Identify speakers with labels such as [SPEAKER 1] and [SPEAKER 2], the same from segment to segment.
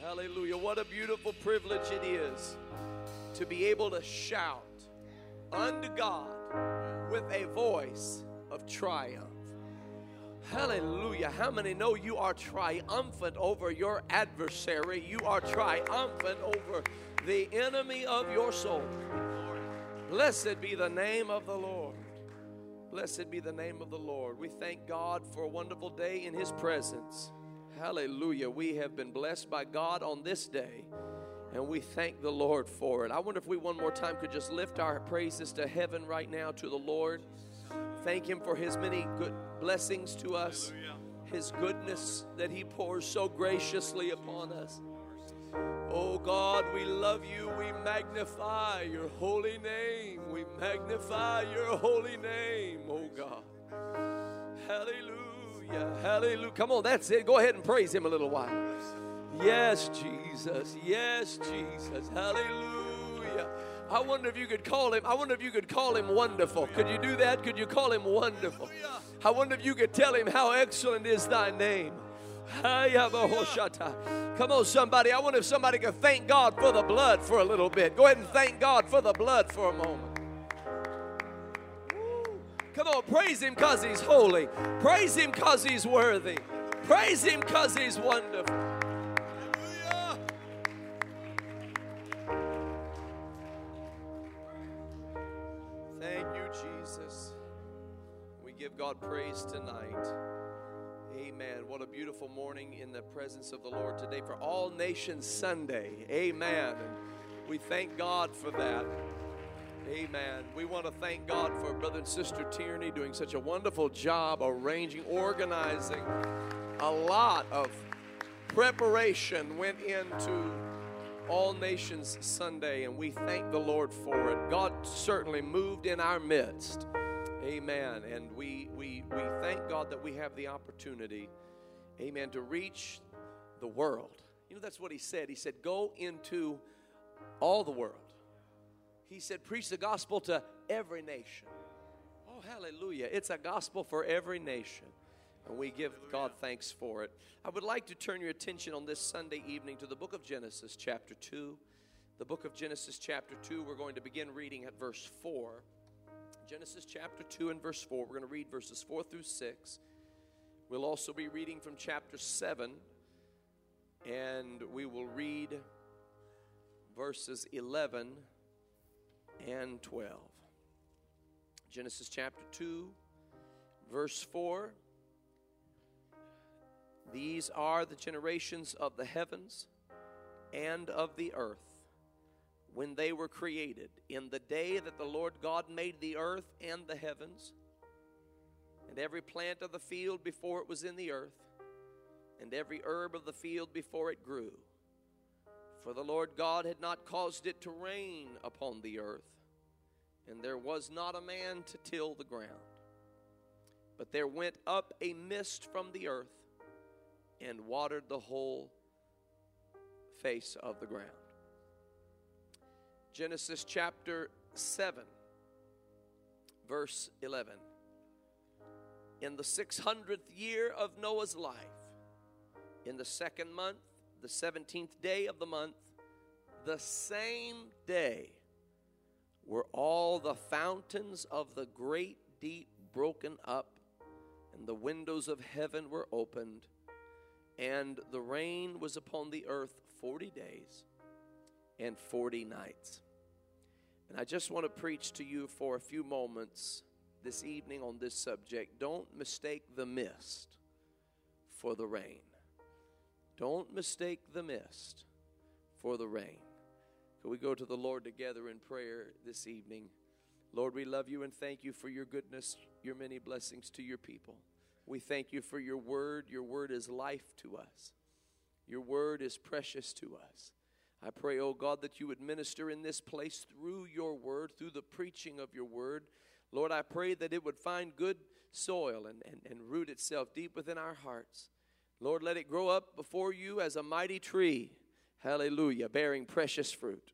[SPEAKER 1] Hallelujah. What a beautiful privilege it is to be able to shout unto God with a voice of triumph. Hallelujah. How many know you are triumphant over your adversary? You are triumphant over the enemy of your soul. Blessed be the name of the Lord. Blessed be the name of the Lord. We thank God for a wonderful day in His presence. Hallelujah. We have been blessed by God on this day, and we thank the Lord for it. I wonder if we one more time could just lift our praises to heaven right now to the Lord. Thank Him for His many good blessings to us, His goodness that He pours so graciously upon us. Oh God, we love you. We magnify your holy name. We magnify your holy name, oh God. Hallelujah. Hallelujah. Come on, that's it. Go ahead and praise him a little while. Yes, Jesus. Yes, Jesus. Hallelujah. I wonder if you could call him. I wonder if you could call him wonderful. Could you do that? Could you call him wonderful? I wonder if you could tell him how excellent is thy name. Come on, somebody. I wonder if somebody could thank God for the blood for a little bit. Go ahead and thank God for the blood for a moment. Come on, praise Him because He's holy. Praise Him because He's worthy. Praise Him because He's wonderful. Thank you, Jesus. We give God praise tonight. Amen. What a beautiful morning in the presence of the Lord today for All Nations Sunday. Amen. We thank God for that. Amen. We want to thank God for Brother and Sister Tierney doing such a wonderful job arranging, organizing. A lot of preparation went into All Nations Sunday, and we thank the Lord for it. God certainly moved in our midst. Amen. And we, we, we thank God that we have the opportunity, amen, to reach the world. You know, that's what he said. He said, Go into all the world. He said, Preach the gospel to every nation. Oh, hallelujah. It's a gospel for every nation. And we give God thanks for it. I would like to turn your attention on this Sunday evening to the book of Genesis, chapter 2. The book of Genesis, chapter 2, we're going to begin reading at verse 4. Genesis chapter 2 and verse 4. We're going to read verses 4 through 6. We'll also be reading from chapter 7, and we will read verses 11 and 12. Genesis chapter 2, verse 4. These are the generations of the heavens and of the earth when they were created, in the day that the Lord God made the earth and the heavens, and every plant of the field before it was in the earth, and every herb of the field before it grew. For the Lord God had not caused it to rain upon the earth, and there was not a man to till the ground. But there went up a mist from the earth and watered the whole face of the ground. Genesis chapter 7, verse 11. In the 600th year of Noah's life, in the second month, the 17th day of the month, the same day were all the fountains of the great deep broken up, and the windows of heaven were opened, and the rain was upon the earth 40 days and 40 nights. And I just want to preach to you for a few moments this evening on this subject. Don't mistake the mist for the rain. Don't mistake the mist for the rain. Can we go to the Lord together in prayer this evening? Lord, we love you and thank you for your goodness, your many blessings to your people. We thank you for your word. Your word is life to us, your word is precious to us. I pray, oh God, that you would minister in this place through your word, through the preaching of your word. Lord, I pray that it would find good soil and, and, and root itself deep within our hearts. Lord, let it grow up before you as a mighty tree. Hallelujah, bearing precious fruit.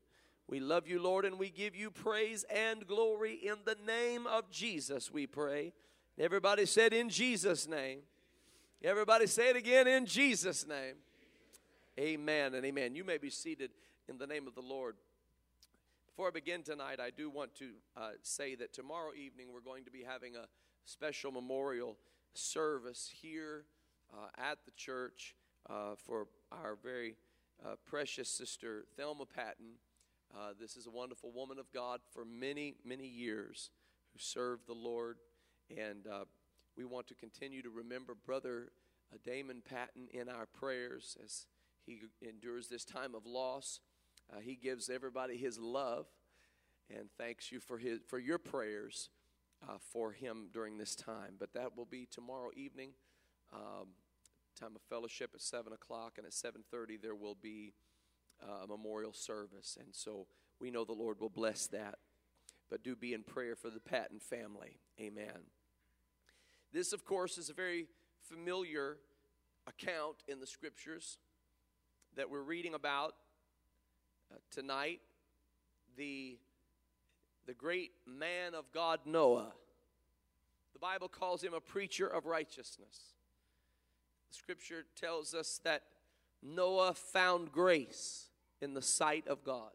[SPEAKER 1] We love you, Lord, and we give you praise and glory in the name of Jesus, we pray. Everybody said, In Jesus' name. Everybody say it again, in Jesus' name. Amen and amen. You may be seated in the name of the Lord. Before I begin tonight, I do want to uh, say that tomorrow evening we're going to be having a special memorial service here uh, at the church uh, for our very uh, precious sister Thelma Patton. Uh, this is a wonderful woman of God for many, many years who served the Lord, and uh, we want to continue to remember Brother Damon Patton in our prayers as he endures this time of loss. Uh, he gives everybody his love and thanks you for his for your prayers uh, for him during this time. But that will be tomorrow evening, um, time of fellowship at seven o'clock, and at seven thirty there will be uh, a memorial service. And so we know the Lord will bless that. But do be in prayer for the Patton family. Amen. This, of course, is a very familiar account in the scriptures that we're reading about uh, tonight the, the great man of God, Noah. The Bible calls him a preacher of righteousness. Scripture tells us that Noah found grace in the sight of God.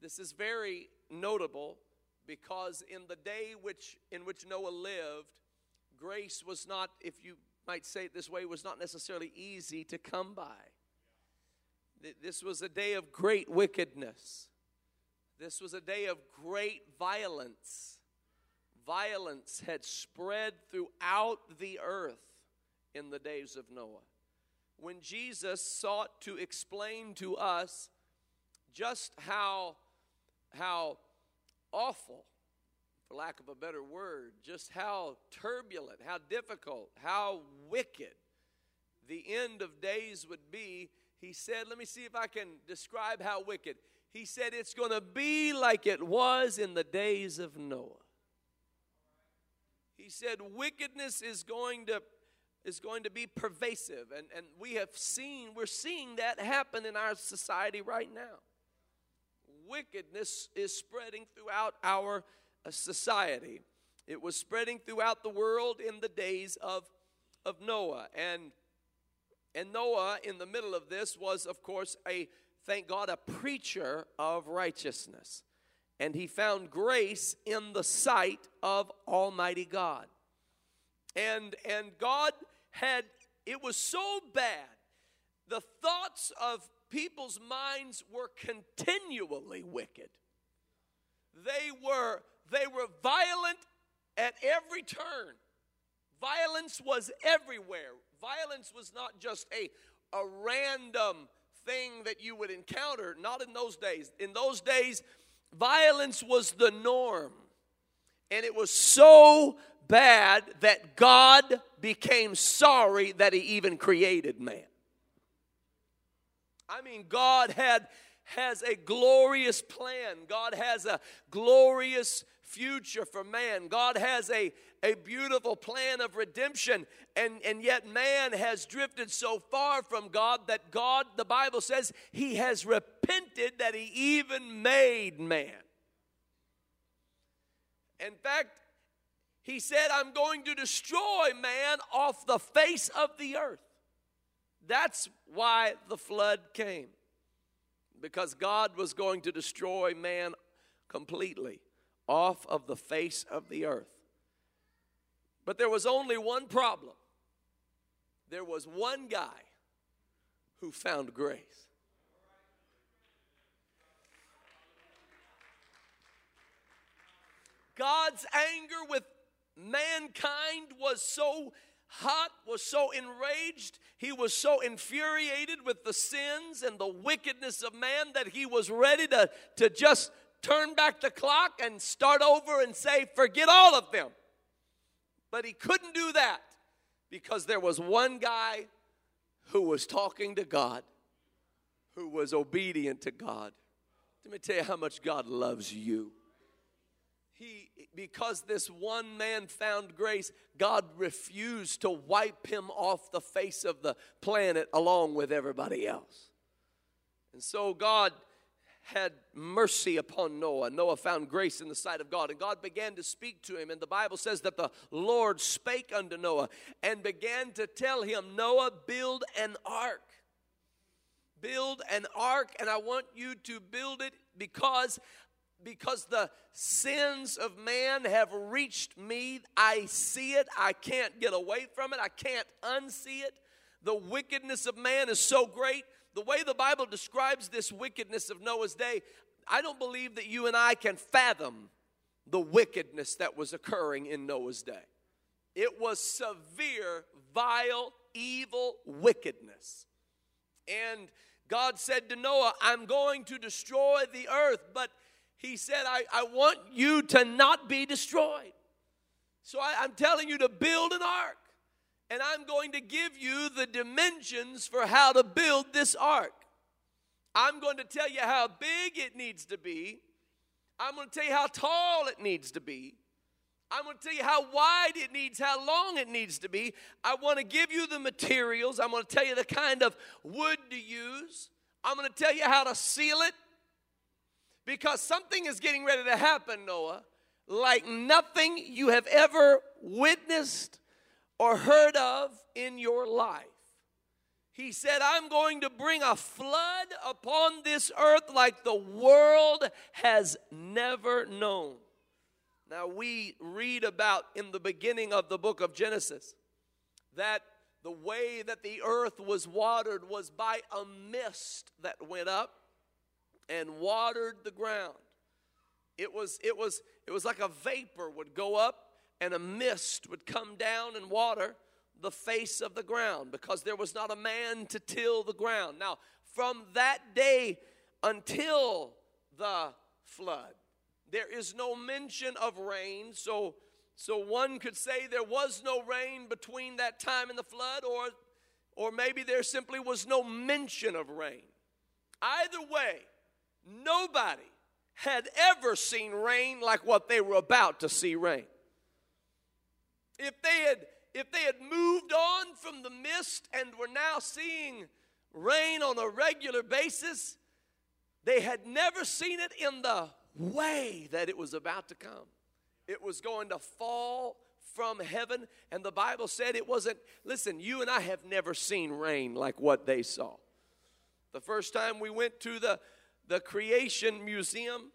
[SPEAKER 1] This is very notable because in the day which in which Noah lived, grace was not, if you might say it this way, was not necessarily easy to come by. This was a day of great wickedness. This was a day of great violence. Violence had spread throughout the earth in the days of Noah. When Jesus sought to explain to us just how, how awful, for lack of a better word, just how turbulent, how difficult, how wicked the end of days would be, he said, let me see if I can describe how wicked. He said, it's going to be like it was in the days of Noah. He said, wickedness is going to is going to be pervasive and, and we have seen we're seeing that happen in our society right now wickedness is spreading throughout our uh, society it was spreading throughout the world in the days of of noah and and Noah, in the middle of this, was, of course, a, thank God, a preacher of righteousness. And he found grace in the sight of Almighty God. And, and God had, it was so bad, the thoughts of people's minds were continually wicked. They were, they were violent at every turn. Violence was everywhere. Violence was not just a, a random thing that you would encounter, not in those days. In those days, violence was the norm. And it was so bad that God became sorry that He even created man. I mean, God had has a glorious plan. God has a glorious future for man. God has a, a beautiful plan of redemption, and, and yet man has drifted so far from God that God, the Bible says, he has repented that he even made man. In fact, he said, I'm going to destroy man off the face of the earth. That's why the flood came, because God was going to destroy man completely off of the face of the earth. But there was only one problem there was one guy who found grace. God's anger with mankind was so hot, was so enraged, he was so infuriated with the sins and the wickedness of man that he was ready to, to just turn back the clock and start over and say, forget all of them. But he couldn't do that because there was one guy who was talking to God, who was obedient to God. Let me tell you how much God loves you. He, because this one man found grace, God refused to wipe him off the face of the planet along with everybody else. And so God had mercy upon Noah. Noah found grace in the sight of God, and God began to speak to him. And the Bible says that the Lord spake unto Noah and began to tell him, Noah, build an ark. build an ark, and I want you to build it because because the sins of man have reached me. I see it. I can't get away from it. I can't unsee it. The wickedness of man is so great. The way the Bible describes this wickedness of Noah's day, I don't believe that you and I can fathom the wickedness that was occurring in Noah's day. It was severe, vile, evil wickedness. And God said to Noah, I'm going to destroy the earth, but he said, I, I want you to not be destroyed. So I, I'm telling you to build an ark. And I'm going to give you the dimensions for how to build this ark. I'm going to tell you how big it needs to be. I'm going to tell you how tall it needs to be. I'm going to tell you how wide it needs, how long it needs to be. I want to give you the materials. I'm going to tell you the kind of wood to use. I'm going to tell you how to seal it. Because something is getting ready to happen, Noah, like nothing you have ever witnessed or heard of in your life. He said, I'm going to bring a flood upon this earth like the world has never known. Now, we read about in the beginning of the book of Genesis that the way that the earth was watered was by a mist that went up and watered the ground. It was, it was, it was like a vapor would go up and a mist would come down and water the face of the ground because there was not a man to till the ground. Now, from that day until the flood, there is no mention of rain. So, so one could say there was no rain between that time and the flood, or, or maybe there simply was no mention of rain. Either way, nobody had ever seen rain like what they were about to see rain. If they had if they had moved on from the mist and were now seeing rain on a regular basis, they had never seen it in the way that it was about to come. It was going to fall from heaven, and the Bible said it wasn't. Listen, you and I have never seen rain like what they saw. The first time we went to the, the Creation Museum,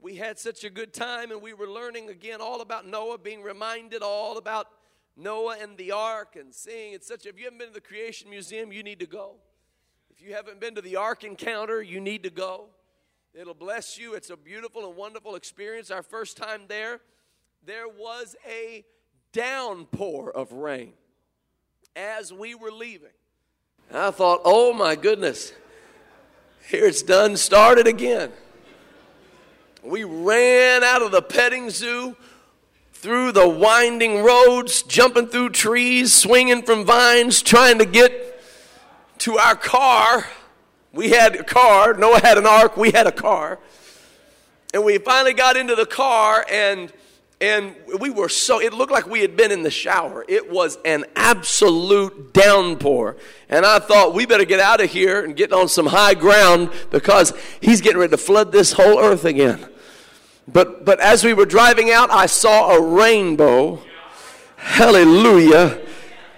[SPEAKER 1] we had such a good time, and we were learning again all about Noah, being reminded all about Noah and the ark and seeing it's such if you haven't been to the creation museum you need to go. If you haven't been to the ark encounter you need to go. It'll bless you. It's a beautiful and wonderful experience. Our first time there there was a downpour of rain as we were leaving. I thought oh my goodness here it's done started again we ran out of the petting zoo through the winding roads, jumping through trees, swinging from vines, trying to get to our car. We had a car. Noah had an ark. We had a car. And we finally got into the car and and we were so it looked like we had been in the shower it was an absolute downpour and i thought we better get out of here and get on some high ground because he's getting ready to flood this whole earth again but, but as we were driving out, I saw a rainbow. Hallelujah.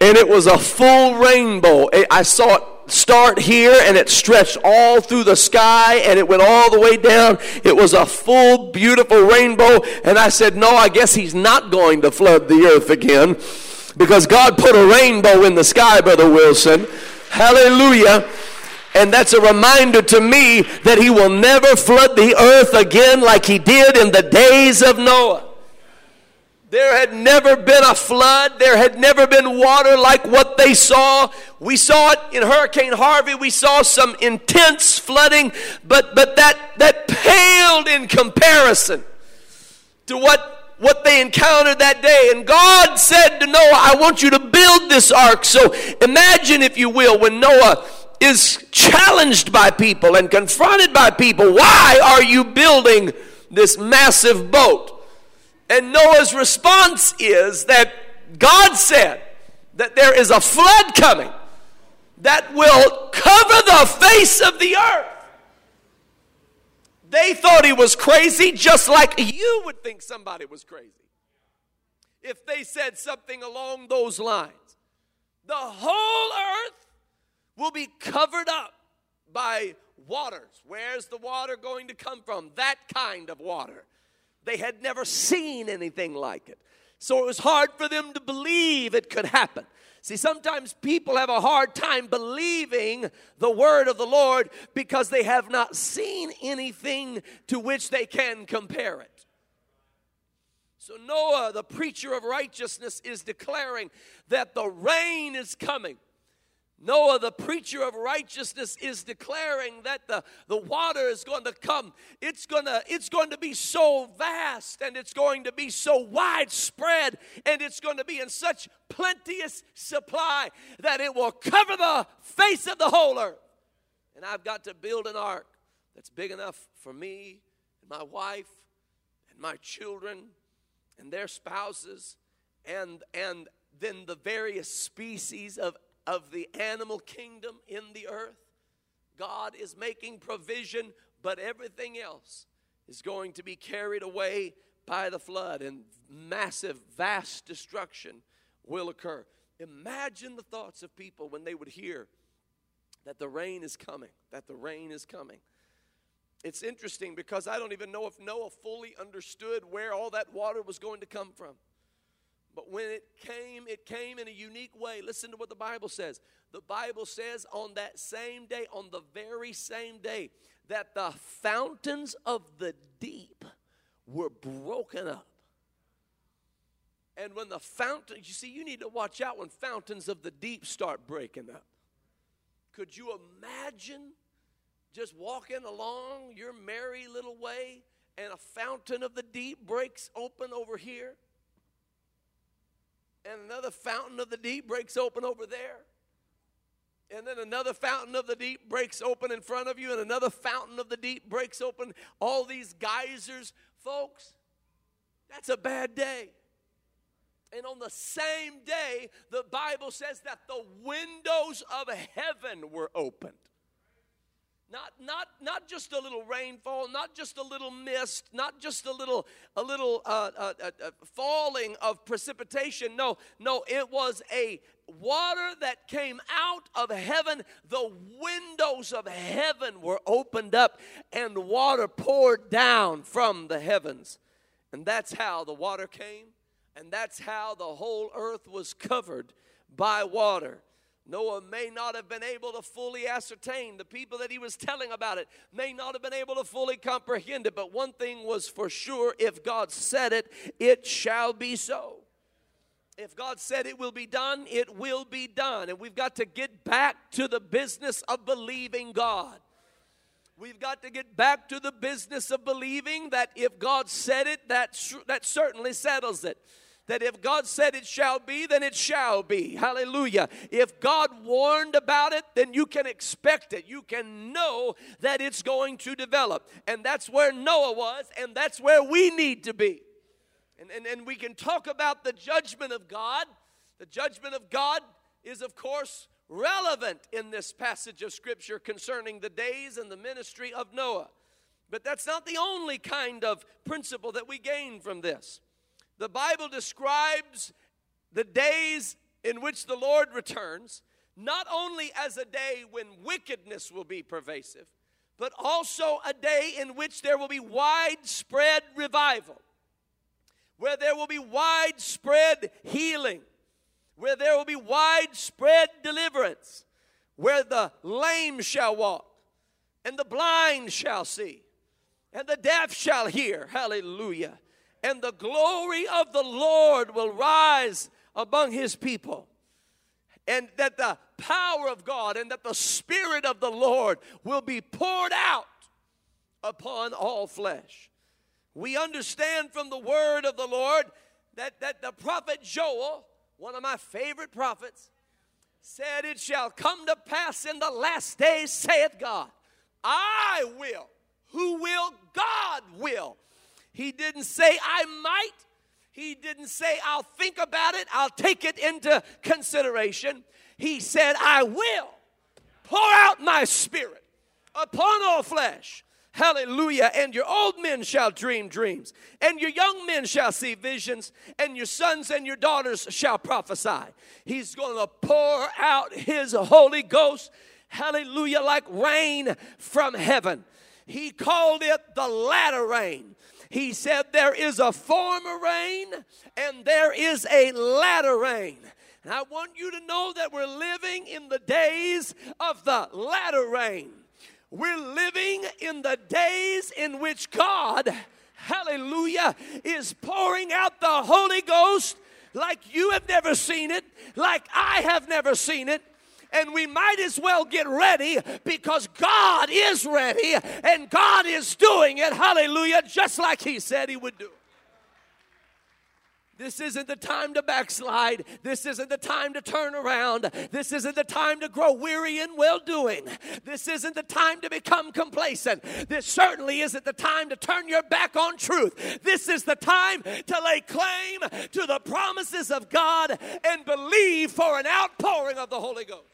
[SPEAKER 1] And it was a full rainbow. I saw it start here and it stretched all through the sky and it went all the way down. It was a full, beautiful rainbow. And I said, No, I guess he's not going to flood the earth again because God put a rainbow in the sky, Brother Wilson. Hallelujah. And that's a reminder to me that he will never flood the earth again like he did in the days of Noah. There had never been a flood. There had never been water like what they saw. We saw it in Hurricane Harvey. We saw some intense flooding, but, but that, that paled in comparison to what, what they encountered that day. And God said to Noah, I want you to build this ark. So imagine, if you will, when Noah is challenged by people and confronted by people. Why are you building this massive boat? And Noah's response is that God said that there is a flood coming that will cover the face of the earth. They thought he was crazy, just like you would think somebody was crazy if they said something along those lines. The whole earth will be covered up by waters. Where's the water going to come from? That kind of water. They had never seen anything like it. So it was hard for them to believe it could happen. See, sometimes people have a hard time believing the word of the Lord because they have not seen anything to which they can compare it. So, Noah, the preacher of righteousness, is declaring that the rain is coming. Noah, the preacher of righteousness, is declaring that the, the water is going to come. It's to, it's going to be so vast and it's going to be so widespread and it's going to be in such plenteous supply that it will cover the face of the whole earth. And I've got to build an ark that's big enough for me and my wife and my children and their spouses and, and then the various species of of the animal kingdom in the earth. God is making provision, but everything else is going to be carried away by the flood, and massive, vast destruction will occur. Imagine the thoughts of people when they would hear that the rain is coming, that the rain is coming. It's interesting because I don't even know if Noah fully understood where all that water was going to come from. But when it came, it came in a unique way. Listen to what the Bible says. The Bible says on that same day, on the very same day, that the fountains of the deep were broken up. And when the fountain, you see, you need to watch out when fountains of the deep start breaking up. Could you imagine just walking along your merry little way and a fountain of the deep breaks open over here? And another fountain of the deep breaks open over there. And then another fountain of the deep breaks open in front of you, and another fountain of the deep breaks open. All these geysers, folks, that's a bad day. And on the same day, the Bible says that the windows of heaven were opened. Not, not, not just a little rainfall, not just a little mist, not just a little, a little uh, uh, uh, uh, falling of precipitation. No, no, it was a water that came out of heaven. The windows of heaven were opened up, and water poured down from the heavens. And that's how the water came, and that's how the whole earth was covered by water. Noah may not have been able to fully ascertain. The people that he was telling about it may not have been able to fully comprehend it. But one thing was for sure if God said it, it shall be so. If God said it will be done, it will be done. And we've got to get back to the business of believing God. We've got to get back to the business of believing that if God said it, that, that certainly settles it that if God said it shall be, then it shall be. Hallelujah. If God warned about it, then you can expect it. You can know that it's going to develop. And that's where Noah was, and that's where we need to be. And, and, and we can talk about the judgment of God. The judgment of God is, of course, relevant in this passage of Scripture concerning the days and the ministry of Noah. But that's not the only kind of principle that we gain from this. The Bible describes the days in which the Lord returns not only as a day when wickedness will be pervasive, but also a day in which there will be widespread revival, where there will be widespread healing, where there will be widespread deliverance, where the lame shall walk, and the blind shall see, and the deaf shall hear. Hallelujah and the glory of the Lord will rise among his people. And that the power of God and that the Spirit of the Lord will be poured out upon all flesh. We understand from the word of the Lord that, that the prophet Joel, one of my favorite prophets, said, It shall come to pass in the last days, saith God, I will. Who will? God will he didn't say, I might. He didn't say, I'll think about it, I'll take it into consideration. He said, I will pour out my spirit upon all flesh. Hallelujah. And your old men shall dream dreams, and your young men shall see visions, and your sons and your daughters shall prophesy. He's going to pour out his Holy Ghost hallelujah, like rain from heaven. He called it the latter rain. He said, There is a former rain and there is a latter rain. And I want you to know that we're living in the days of the latter rain. We're living in the days in which God, hallelujah, is pouring out the Holy Ghost like you have never seen it, like I have never seen it. And we might as well get ready because God is ready and God is doing it, hallelujah, just like He said He would do. This isn't the time to backslide. This isn't the time to turn around. This isn't the time to grow weary in well doing. This isn't the time to become complacent. This certainly isn't the time to turn your back on truth. This is the time to lay claim to the promises of God and believe for an outpouring of the Holy Ghost.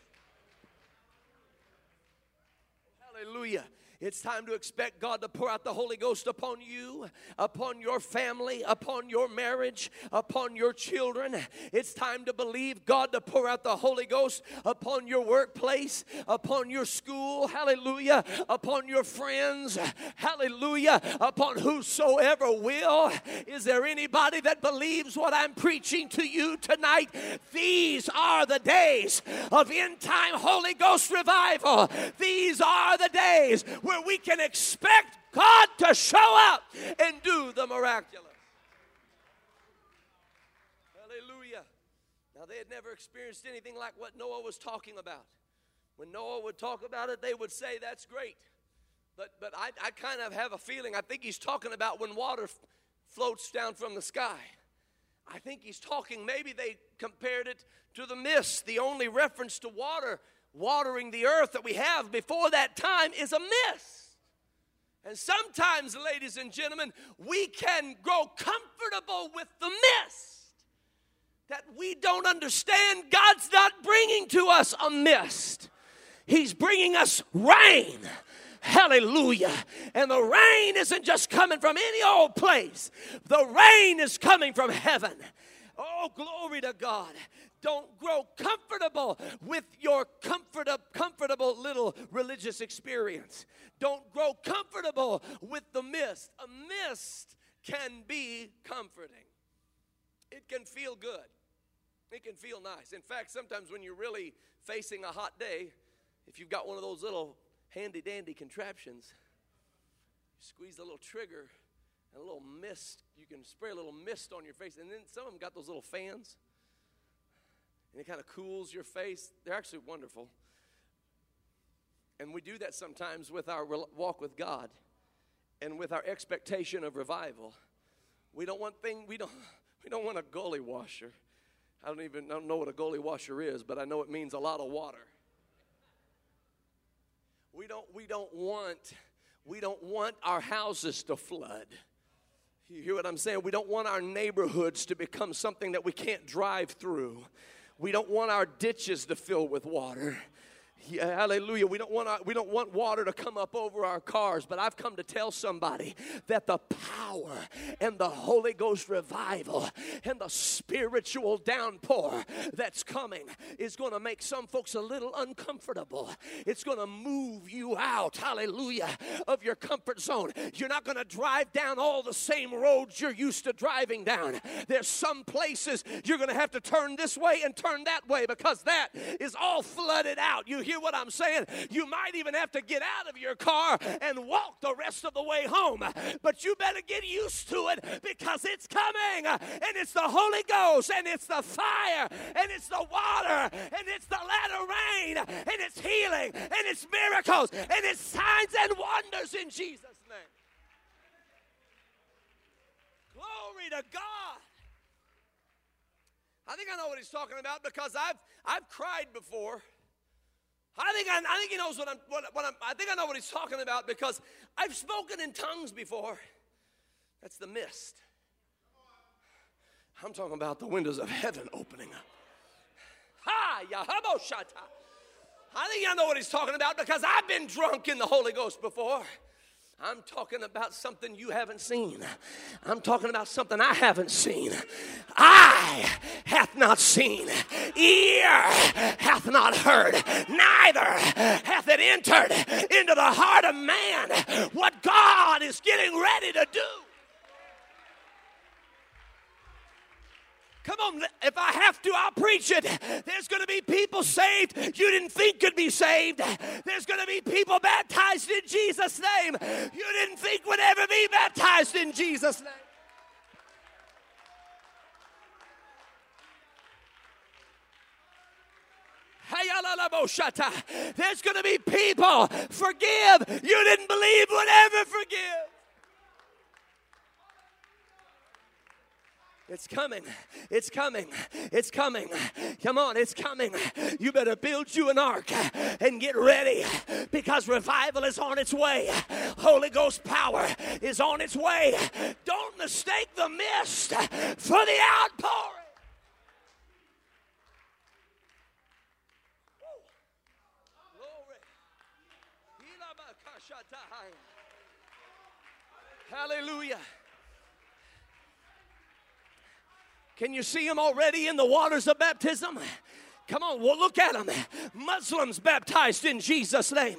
[SPEAKER 1] Hallelujah. It's time to expect God to pour out the Holy Ghost upon you, upon your family, upon your marriage, upon your children. It's time to believe God to pour out the Holy Ghost upon your workplace, upon your school, hallelujah, upon your friends, hallelujah, upon whosoever will. Is there anybody that believes what I'm preaching to you tonight? These are the days of end time Holy Ghost revival. These are the days where we can expect God to show up and do the miraculous. Hallelujah. Now, they had never experienced anything like what Noah was talking about. When Noah would talk about it, they would say, That's great. But, but I, I kind of have a feeling, I think he's talking about when water f- floats down from the sky. I think he's talking, maybe they compared it to the mist. The only reference to water watering the earth that we have before that time is a mist. And sometimes, ladies and gentlemen, we can grow comfortable with the mist. That we don't understand God's not bringing to us a mist, He's bringing us rain. Hallelujah. And the rain isn't just coming from any old place, the rain is coming from heaven. Oh, glory to God. Don't grow comfortable with your comfortable, comfortable little religious experience. Don't grow comfortable with the mist. A mist can be comforting, it can feel good, it can feel nice. In fact, sometimes when you're really facing a hot day, if you've got one of those little handy dandy contraptions, you squeeze the little trigger and a little mist, you can spray a little mist on your face. And then some of them got those little fans and it kind of cools your face. They're actually wonderful. And we do that sometimes with our walk with God and with our expectation of revival. We don't want thing we don't we don't want a gully washer. I don't even I don't know what a gully washer is, but I know it means a lot of water. We don't we don't want we don't want our houses to flood. You hear what I'm saying? We don't want our neighborhoods to become something that we can't drive through. We don't want our ditches to fill with water. Yeah, hallelujah. We don't want our, we don't want water to come up over our cars, but I've come to tell somebody that the power and the Holy Ghost revival and the spiritual downpour that's coming is going to make some folks a little uncomfortable. It's going to move you out, hallelujah, of your comfort zone. You're not going to drive down all the same roads you're used to driving down. There's some places you're going to have to turn this way and turn that way because that is all flooded out. You hear what I'm saying? You might even have to get out of your car and walk the rest of the way home. But you better get used to it because it's coming. And it's the Holy Ghost, and it's the fire, and it's the water, and it's the latter rain, and it's healing, and it's miracles, and it's signs and wonders in Jesus' name. Glory to God. I think I know what he's talking about because I've I've cried before. I think I, I think he knows what I'm, what, what I'm. I think I know what he's talking about because I've spoken in tongues before. That's the mist. I'm talking about the windows of heaven opening up. Ha, Yahaboshata. I think I know what he's talking about because I've been drunk in the Holy Ghost before. I'm talking about something you haven't seen. I'm talking about something I haven't seen. Eye hath not seen, ear hath not heard, neither hath it entered into the heart of man what God is getting ready to do. Come on, if I have to, I'll preach it. There's going to be people saved you didn't think could be saved. There's going to be people baptized in Jesus' name you didn't think would ever be baptized in Jesus' name. There's going to be people forgive you didn't believe would ever forgive. It's coming. It's coming. It's coming. Come on, it's coming. You better build you an ark and get ready because revival is on its way. Holy Ghost power is on its way. Don't mistake the mist for the outpouring. Hallelujah. Can you see them already in the waters of baptism? Come on, well, look at them. Muslims baptized in Jesus' name.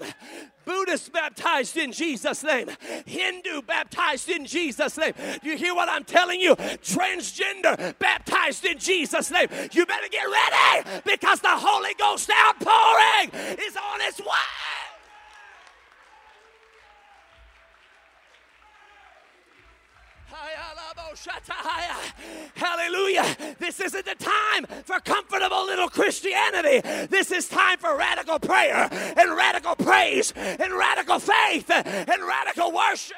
[SPEAKER 1] Buddhists baptized in Jesus' name. Hindu baptized in Jesus' name. Do you hear what I'm telling you? Transgender baptized in Jesus' name. You better get ready because the Holy Ghost outpouring is on its way. This isn't the time for comfortable little Christianity. This is time for radical prayer and radical praise and radical faith and radical worship.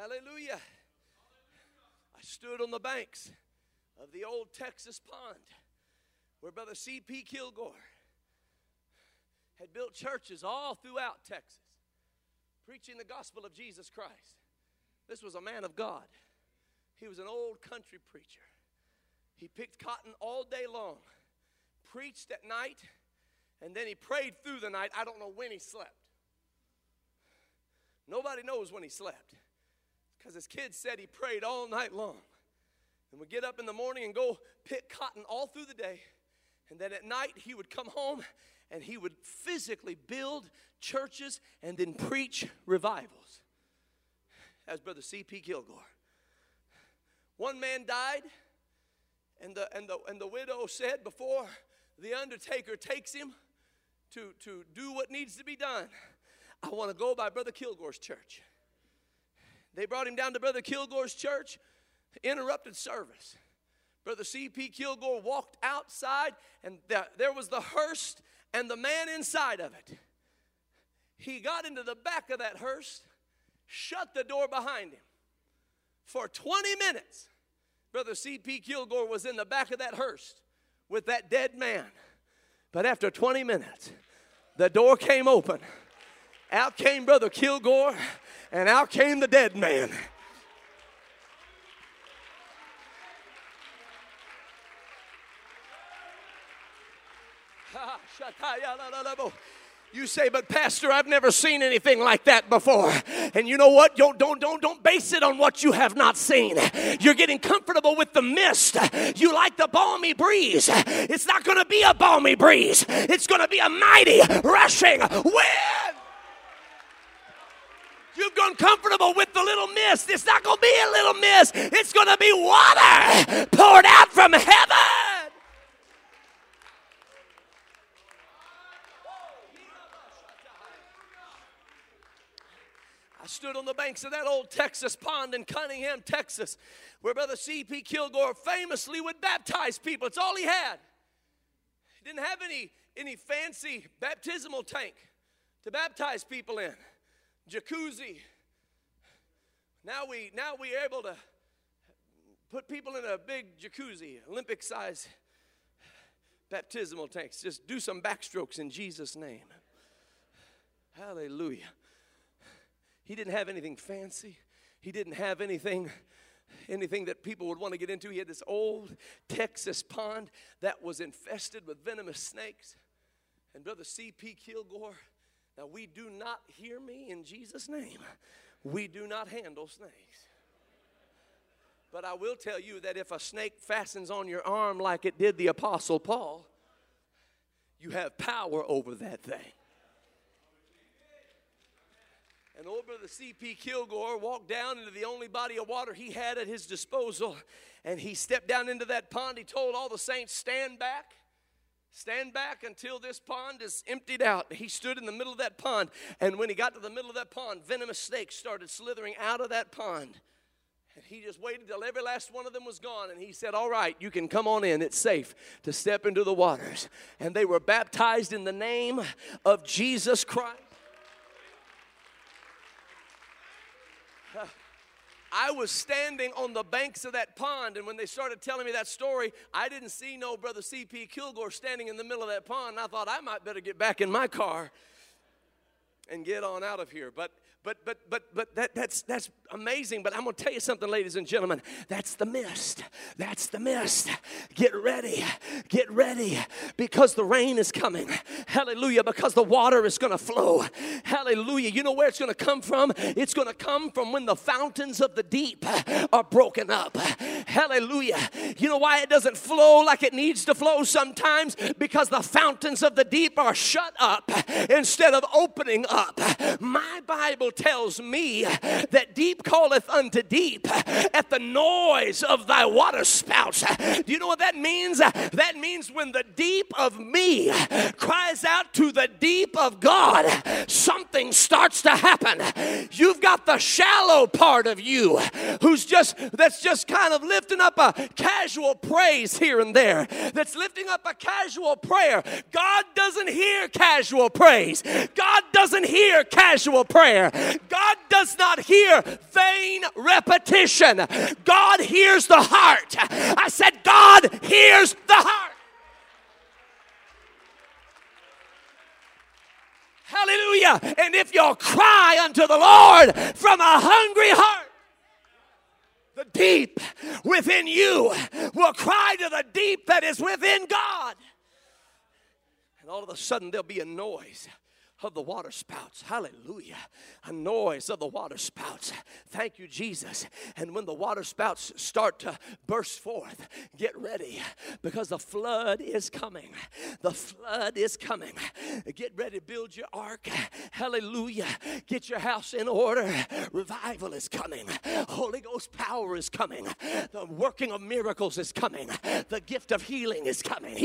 [SPEAKER 1] Hallelujah. I stood on the banks of the old Texas pond where Brother C.P. Kilgore had built churches all throughout Texas, preaching the gospel of Jesus Christ. This was a man of God. He was an old country preacher. He picked cotton all day long, preached at night, and then he prayed through the night. I don't know when he slept. Nobody knows when he slept because his kids said he prayed all night long and would get up in the morning and go pick cotton all through the day. And then at night, he would come home and he would physically build churches and then preach revivals. As Brother C.P. Kilgore. One man died, and the, and, the, and the widow said before the undertaker takes him to, to do what needs to be done, I want to go by Brother Kilgore's church. They brought him down to Brother Kilgore's church, interrupted service. Brother C.P. Kilgore walked outside, and there was the hearse and the man inside of it. He got into the back of that hearse, shut the door behind him. For 20 minutes, Brother C.P. Kilgore was in the back of that hearse with that dead man. But after 20 minutes, the door came open. Out came Brother Kilgore and out came the dead man. You say, but Pastor, I've never seen anything like that before. And you know what? Don't, don't, don't, don't base it on what you have not seen. You're getting comfortable with the mist. You like the balmy breeze. It's not going to be a balmy breeze. It's going to be a mighty rushing wind. You've gone comfortable with the little mist. It's not going to be a little mist, it's going to be water poured out from heaven. I stood on the banks of that old Texas pond in Cunningham, Texas, where Brother C.P. Kilgore famously would baptize people. It's all he had. He didn't have any, any fancy baptismal tank to baptize people in jacuzzi. Now we now we're able to put people in a big jacuzzi, Olympic size baptismal tanks. Just do some backstrokes in Jesus' name. Hallelujah. He didn't have anything fancy. He didn't have anything anything that people would want to get into. He had this old Texas pond that was infested with venomous snakes. And Brother C.P. Kilgore, now we do not hear me in Jesus' name. We do not handle snakes. But I will tell you that if a snake fastens on your arm like it did the Apostle Paul, you have power over that thing. And old brother C.P. Kilgore walked down into the only body of water he had at his disposal. And he stepped down into that pond. He told all the saints, Stand back. Stand back until this pond is emptied out. He stood in the middle of that pond. And when he got to the middle of that pond, venomous snakes started slithering out of that pond. And he just waited till every last one of them was gone. And he said, All right, you can come on in. It's safe to step into the waters. And they were baptized in the name of Jesus Christ. I was standing on the banks of that pond, and when they started telling me that story, I didn't see no brother C.P. Kilgore standing in the middle of that pond. I thought I might better get back in my car and get on out of here. But but but but but that that's that's amazing. But I'm gonna tell you something, ladies and gentlemen. That's the mist. That's the mist. Get ready. Get ready because the rain is coming. Hallelujah. Because the water is gonna flow. Hallelujah. You know where it's gonna come from? It's gonna come from when the fountains of the deep are broken up. Hallelujah. You know why it doesn't flow like it needs to flow sometimes? Because the fountains of the deep are shut up instead of opening up. My Bible tells me that deep calleth unto deep at the noise of thy water spouts. Do you know what that means? That means when the deep of me cries out to the deep of God, something starts to happen. You've got the shallow part of you who's just that's just kind of lifting up a casual praise here and there. That's lifting up a casual prayer. God doesn't hear casual praise. God doesn't hear casual prayer. God does not hear vain repetition. God hears the heart. I said, God hears the heart. Hallelujah. And if you'll cry unto the Lord from a hungry heart, the deep within you will cry to the deep that is within God. And all of a sudden, there'll be a noise of the water spouts. Hallelujah. A noise of the water spouts. Thank you, Jesus. And when the water spouts start to burst forth, get ready because the flood is coming. The flood is coming. Get ready build your ark. Hallelujah. Get your house in order. Revival is coming. Holy Ghost power is coming. The working of miracles is coming. The gift of healing is coming.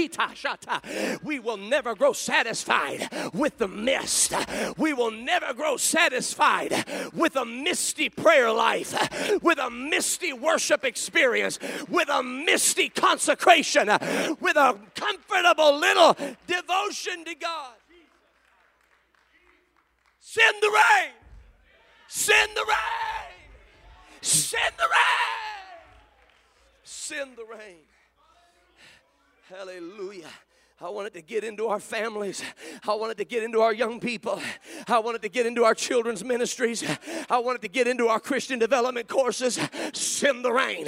[SPEAKER 1] We will never grow satisfied with the mess we will never grow satisfied with a misty prayer life, with a misty worship experience, with a misty consecration, with a comfortable little devotion to God. Send the rain. Send the rain. Send the rain. Send the rain. Hallelujah. I wanted to get into our families. I wanted to get into our young people. I wanted to get into our children's ministries. I wanted to get into our Christian development courses. Send the rain.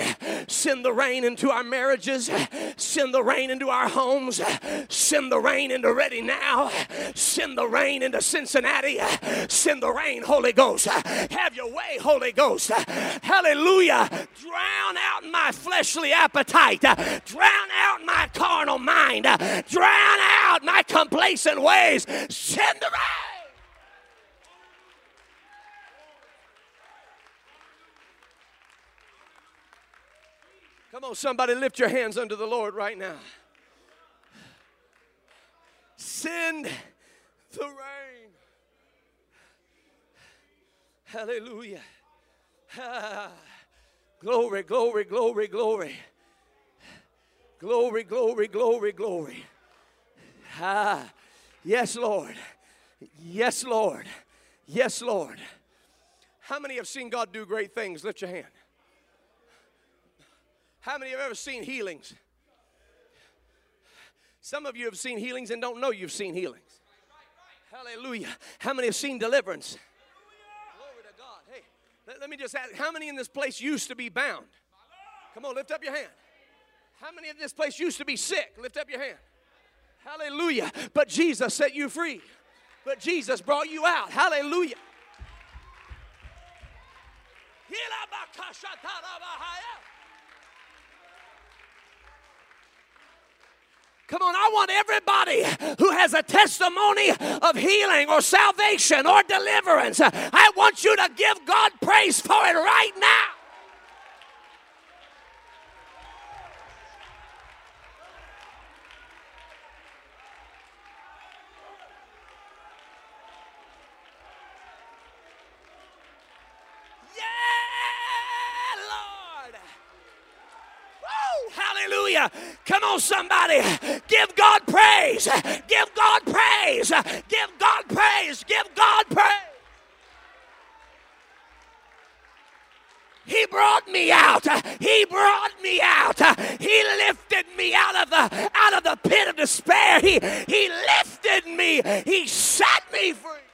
[SPEAKER 1] Send the rain into our marriages. Send the rain into our homes. Send the rain into Ready Now. Send the rain into Cincinnati. Send the rain, Holy Ghost. Have your way, Holy Ghost. Hallelujah. Drown out my fleshly appetite. Drown out my carnal mind drown out my complacent ways. Send the rain. Come on, somebody lift your hands unto the Lord right now. Send the rain. Hallelujah. Ah, glory, glory, glory, glory. Glory, glory, glory, glory. Ah, yes, Lord. Yes, Lord. Yes, Lord. How many have seen God do great things? Lift your hand. How many have ever seen healings? Some of you have seen healings and don't know you've seen healings. Hallelujah. How many have seen deliverance? Glory to God. Hey, let, let me just ask how many in this place used to be bound? Come on, lift up your hand. How many in this place used to be sick? Lift up your hand. Hallelujah. But Jesus set you free. But Jesus brought you out. Hallelujah. Come on, I want everybody who has a testimony of healing or salvation or deliverance. I want you to give God praise for it right now. Despair. He he lifted me. He set me free.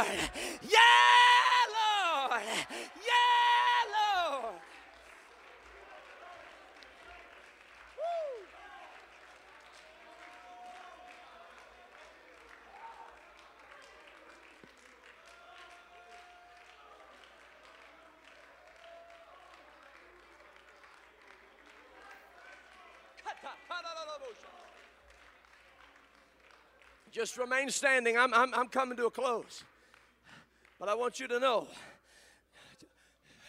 [SPEAKER 1] Lord. Yeah, Lord. Yeah, Lord. Woo. Just remain standing. I'm, I'm, I'm coming to a close. But I want you to know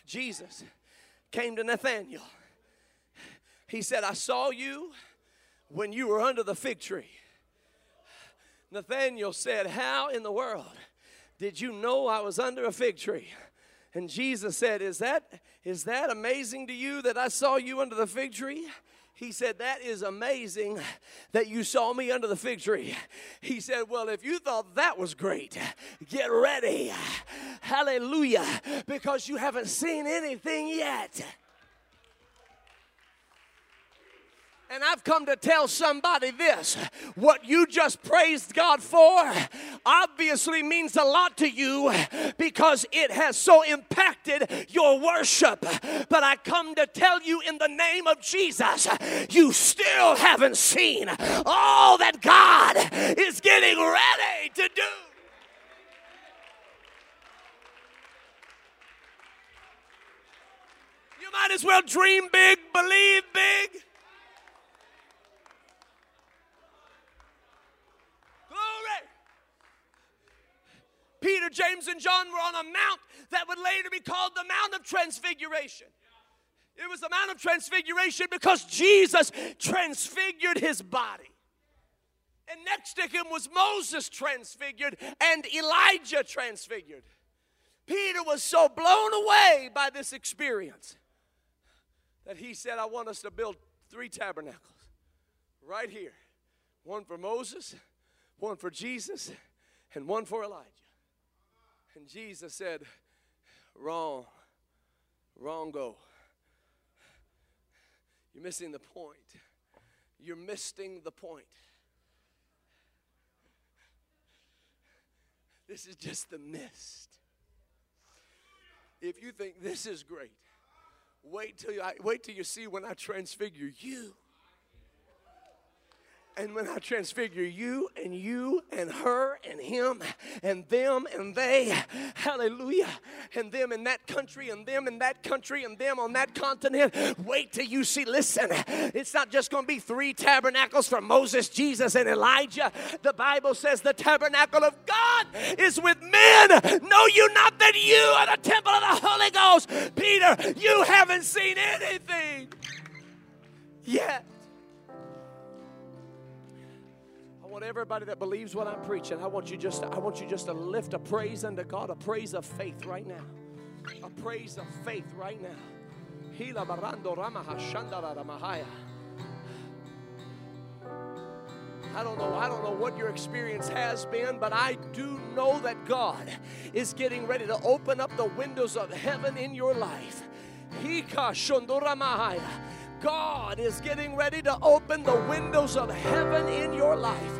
[SPEAKER 1] Jesus came to Nathanael. He said, I saw you when you were under the fig tree. Nathanael said, How in the world did you know I was under a fig tree? And Jesus said, Is that is that amazing to you that I saw you under the fig tree? He said, That is amazing that you saw me under the fig tree. He said, Well, if you thought that was great, get ready. Hallelujah. Because you haven't seen anything yet. And I've come to tell somebody this what you just praised God for obviously means a lot to you because it has so impacted your worship. But I come to tell you in the name of Jesus, you still haven't seen all that God is getting ready to do. You might as well dream big, believe big. Peter, James, and John were on a mount that would later be called the Mount of Transfiguration. It was the Mount of Transfiguration because Jesus transfigured his body. And next to him was Moses transfigured and Elijah transfigured. Peter was so blown away by this experience that he said, I want us to build three tabernacles right here one for Moses, one for Jesus, and one for Elijah. And Jesus said, Wrong, wrong go. You're missing the point. You're missing the point. This is just the mist. If you think this is great, wait till you, wait till you see when I transfigure you. And when I transfigure you and you and her and him and them and they. Hallelujah. And them in that country and them in that country and them on that continent. Wait till you see. Listen, it's not just going to be three tabernacles for Moses, Jesus, and Elijah. The Bible says the tabernacle of God is with men. Know you not that you are the temple of the Holy Ghost. Peter, you haven't seen anything yet. Want everybody that believes what I'm preaching. I want you just I want you just to lift a praise unto God, a praise of faith right now. A praise of faith right now. Hila barando ramaha shandara ramahaya. I don't know. I don't know what your experience has been, but I do know that God is getting ready to open up the windows of heaven in your life. Hika shondoramahaya. God is getting ready to open the windows of heaven in your life.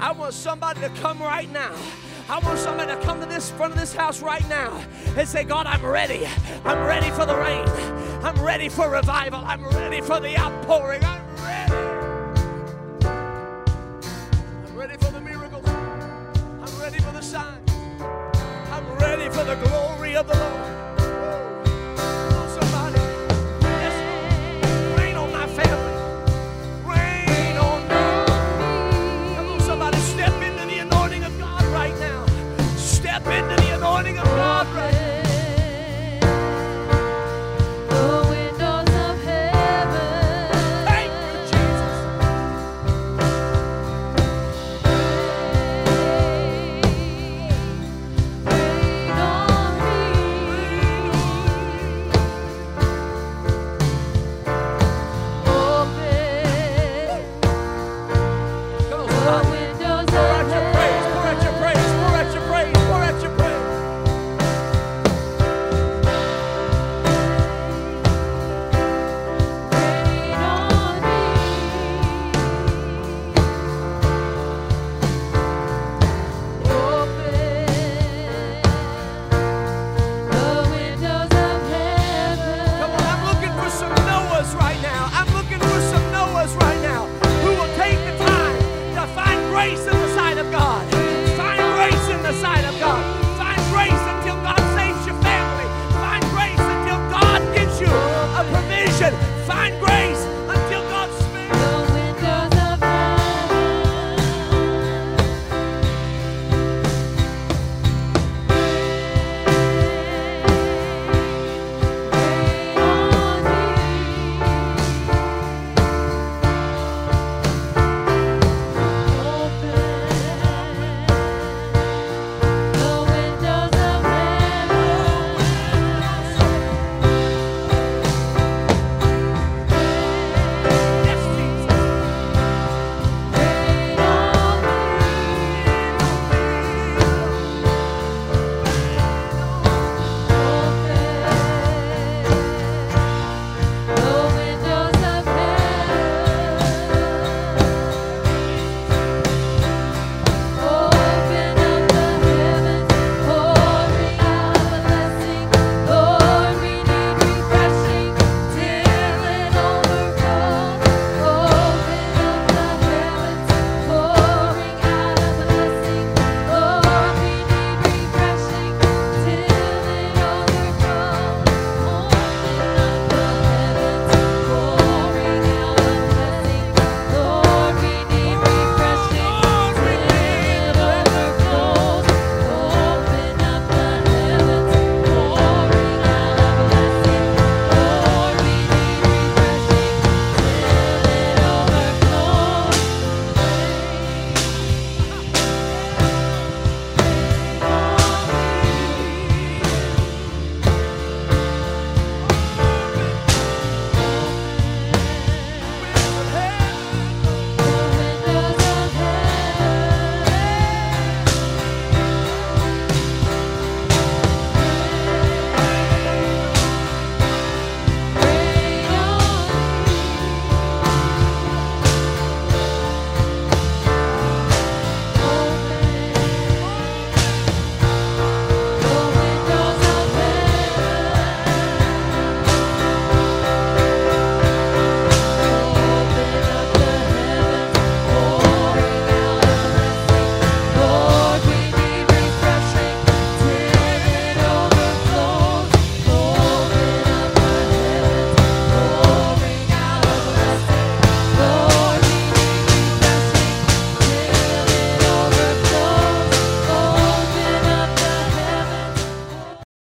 [SPEAKER 1] I want somebody to come right now. I want somebody to come to this front of this house right now and say, God, I'm ready. I'm ready for the rain. I'm ready for revival. I'm ready for the outpouring. I'm ready. I'm ready for the miracles. I'm ready for the signs. I'm ready for the glory of the Lord.